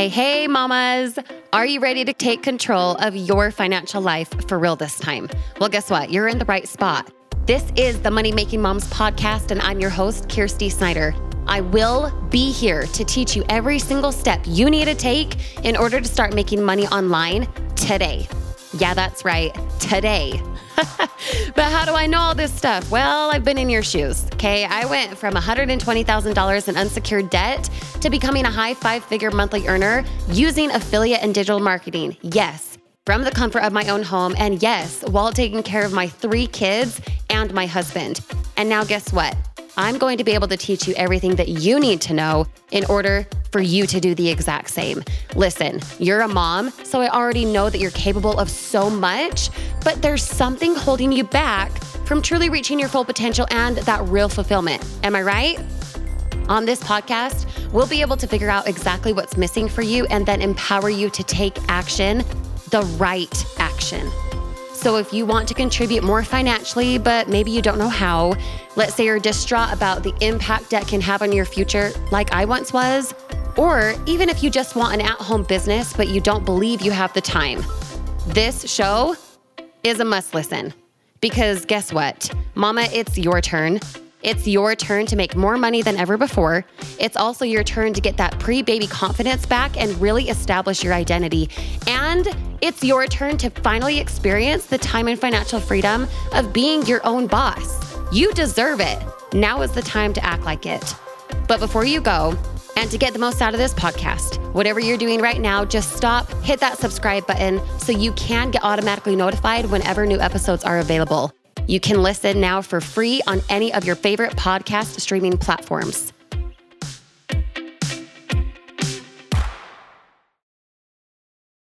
Hey, hey, mamas. Are you ready to take control of your financial life for real this time? Well, guess what? You're in the right spot. This is the Money Making Moms podcast, and I'm your host, Kyrsti Snyder. I will be here to teach you every single step you need to take in order to start making money online today. Yeah, that's right, today. but how do I know all this stuff? Well, I've been in your shoes. Okay. I went from $120,000 in unsecured debt to becoming a high five figure monthly earner using affiliate and digital marketing. Yes, from the comfort of my own home. And yes, while taking care of my three kids and my husband. And now, guess what? I'm going to be able to teach you everything that you need to know in order for you to do the exact same. Listen, you're a mom, so I already know that you're capable of so much, but there's something holding you back from truly reaching your full potential and that real fulfillment. Am I right? On this podcast, we'll be able to figure out exactly what's missing for you and then empower you to take action, the right action. So if you want to contribute more financially, but maybe you don't know how, let's say you're distraught about the impact debt can have on your future, like I once was, or even if you just want an at home business, but you don't believe you have the time, this show is a must listen. Because guess what? Mama, it's your turn. It's your turn to make more money than ever before. It's also your turn to get that pre baby confidence back and really establish your identity. And it's your turn to finally experience the time and financial freedom of being your own boss. You deserve it. Now is the time to act like it. But before you go, and to get the most out of this podcast, whatever you're doing right now, just stop, hit that subscribe button so you can get automatically notified whenever new episodes are available. You can listen now for free on any of your favorite podcast streaming platforms.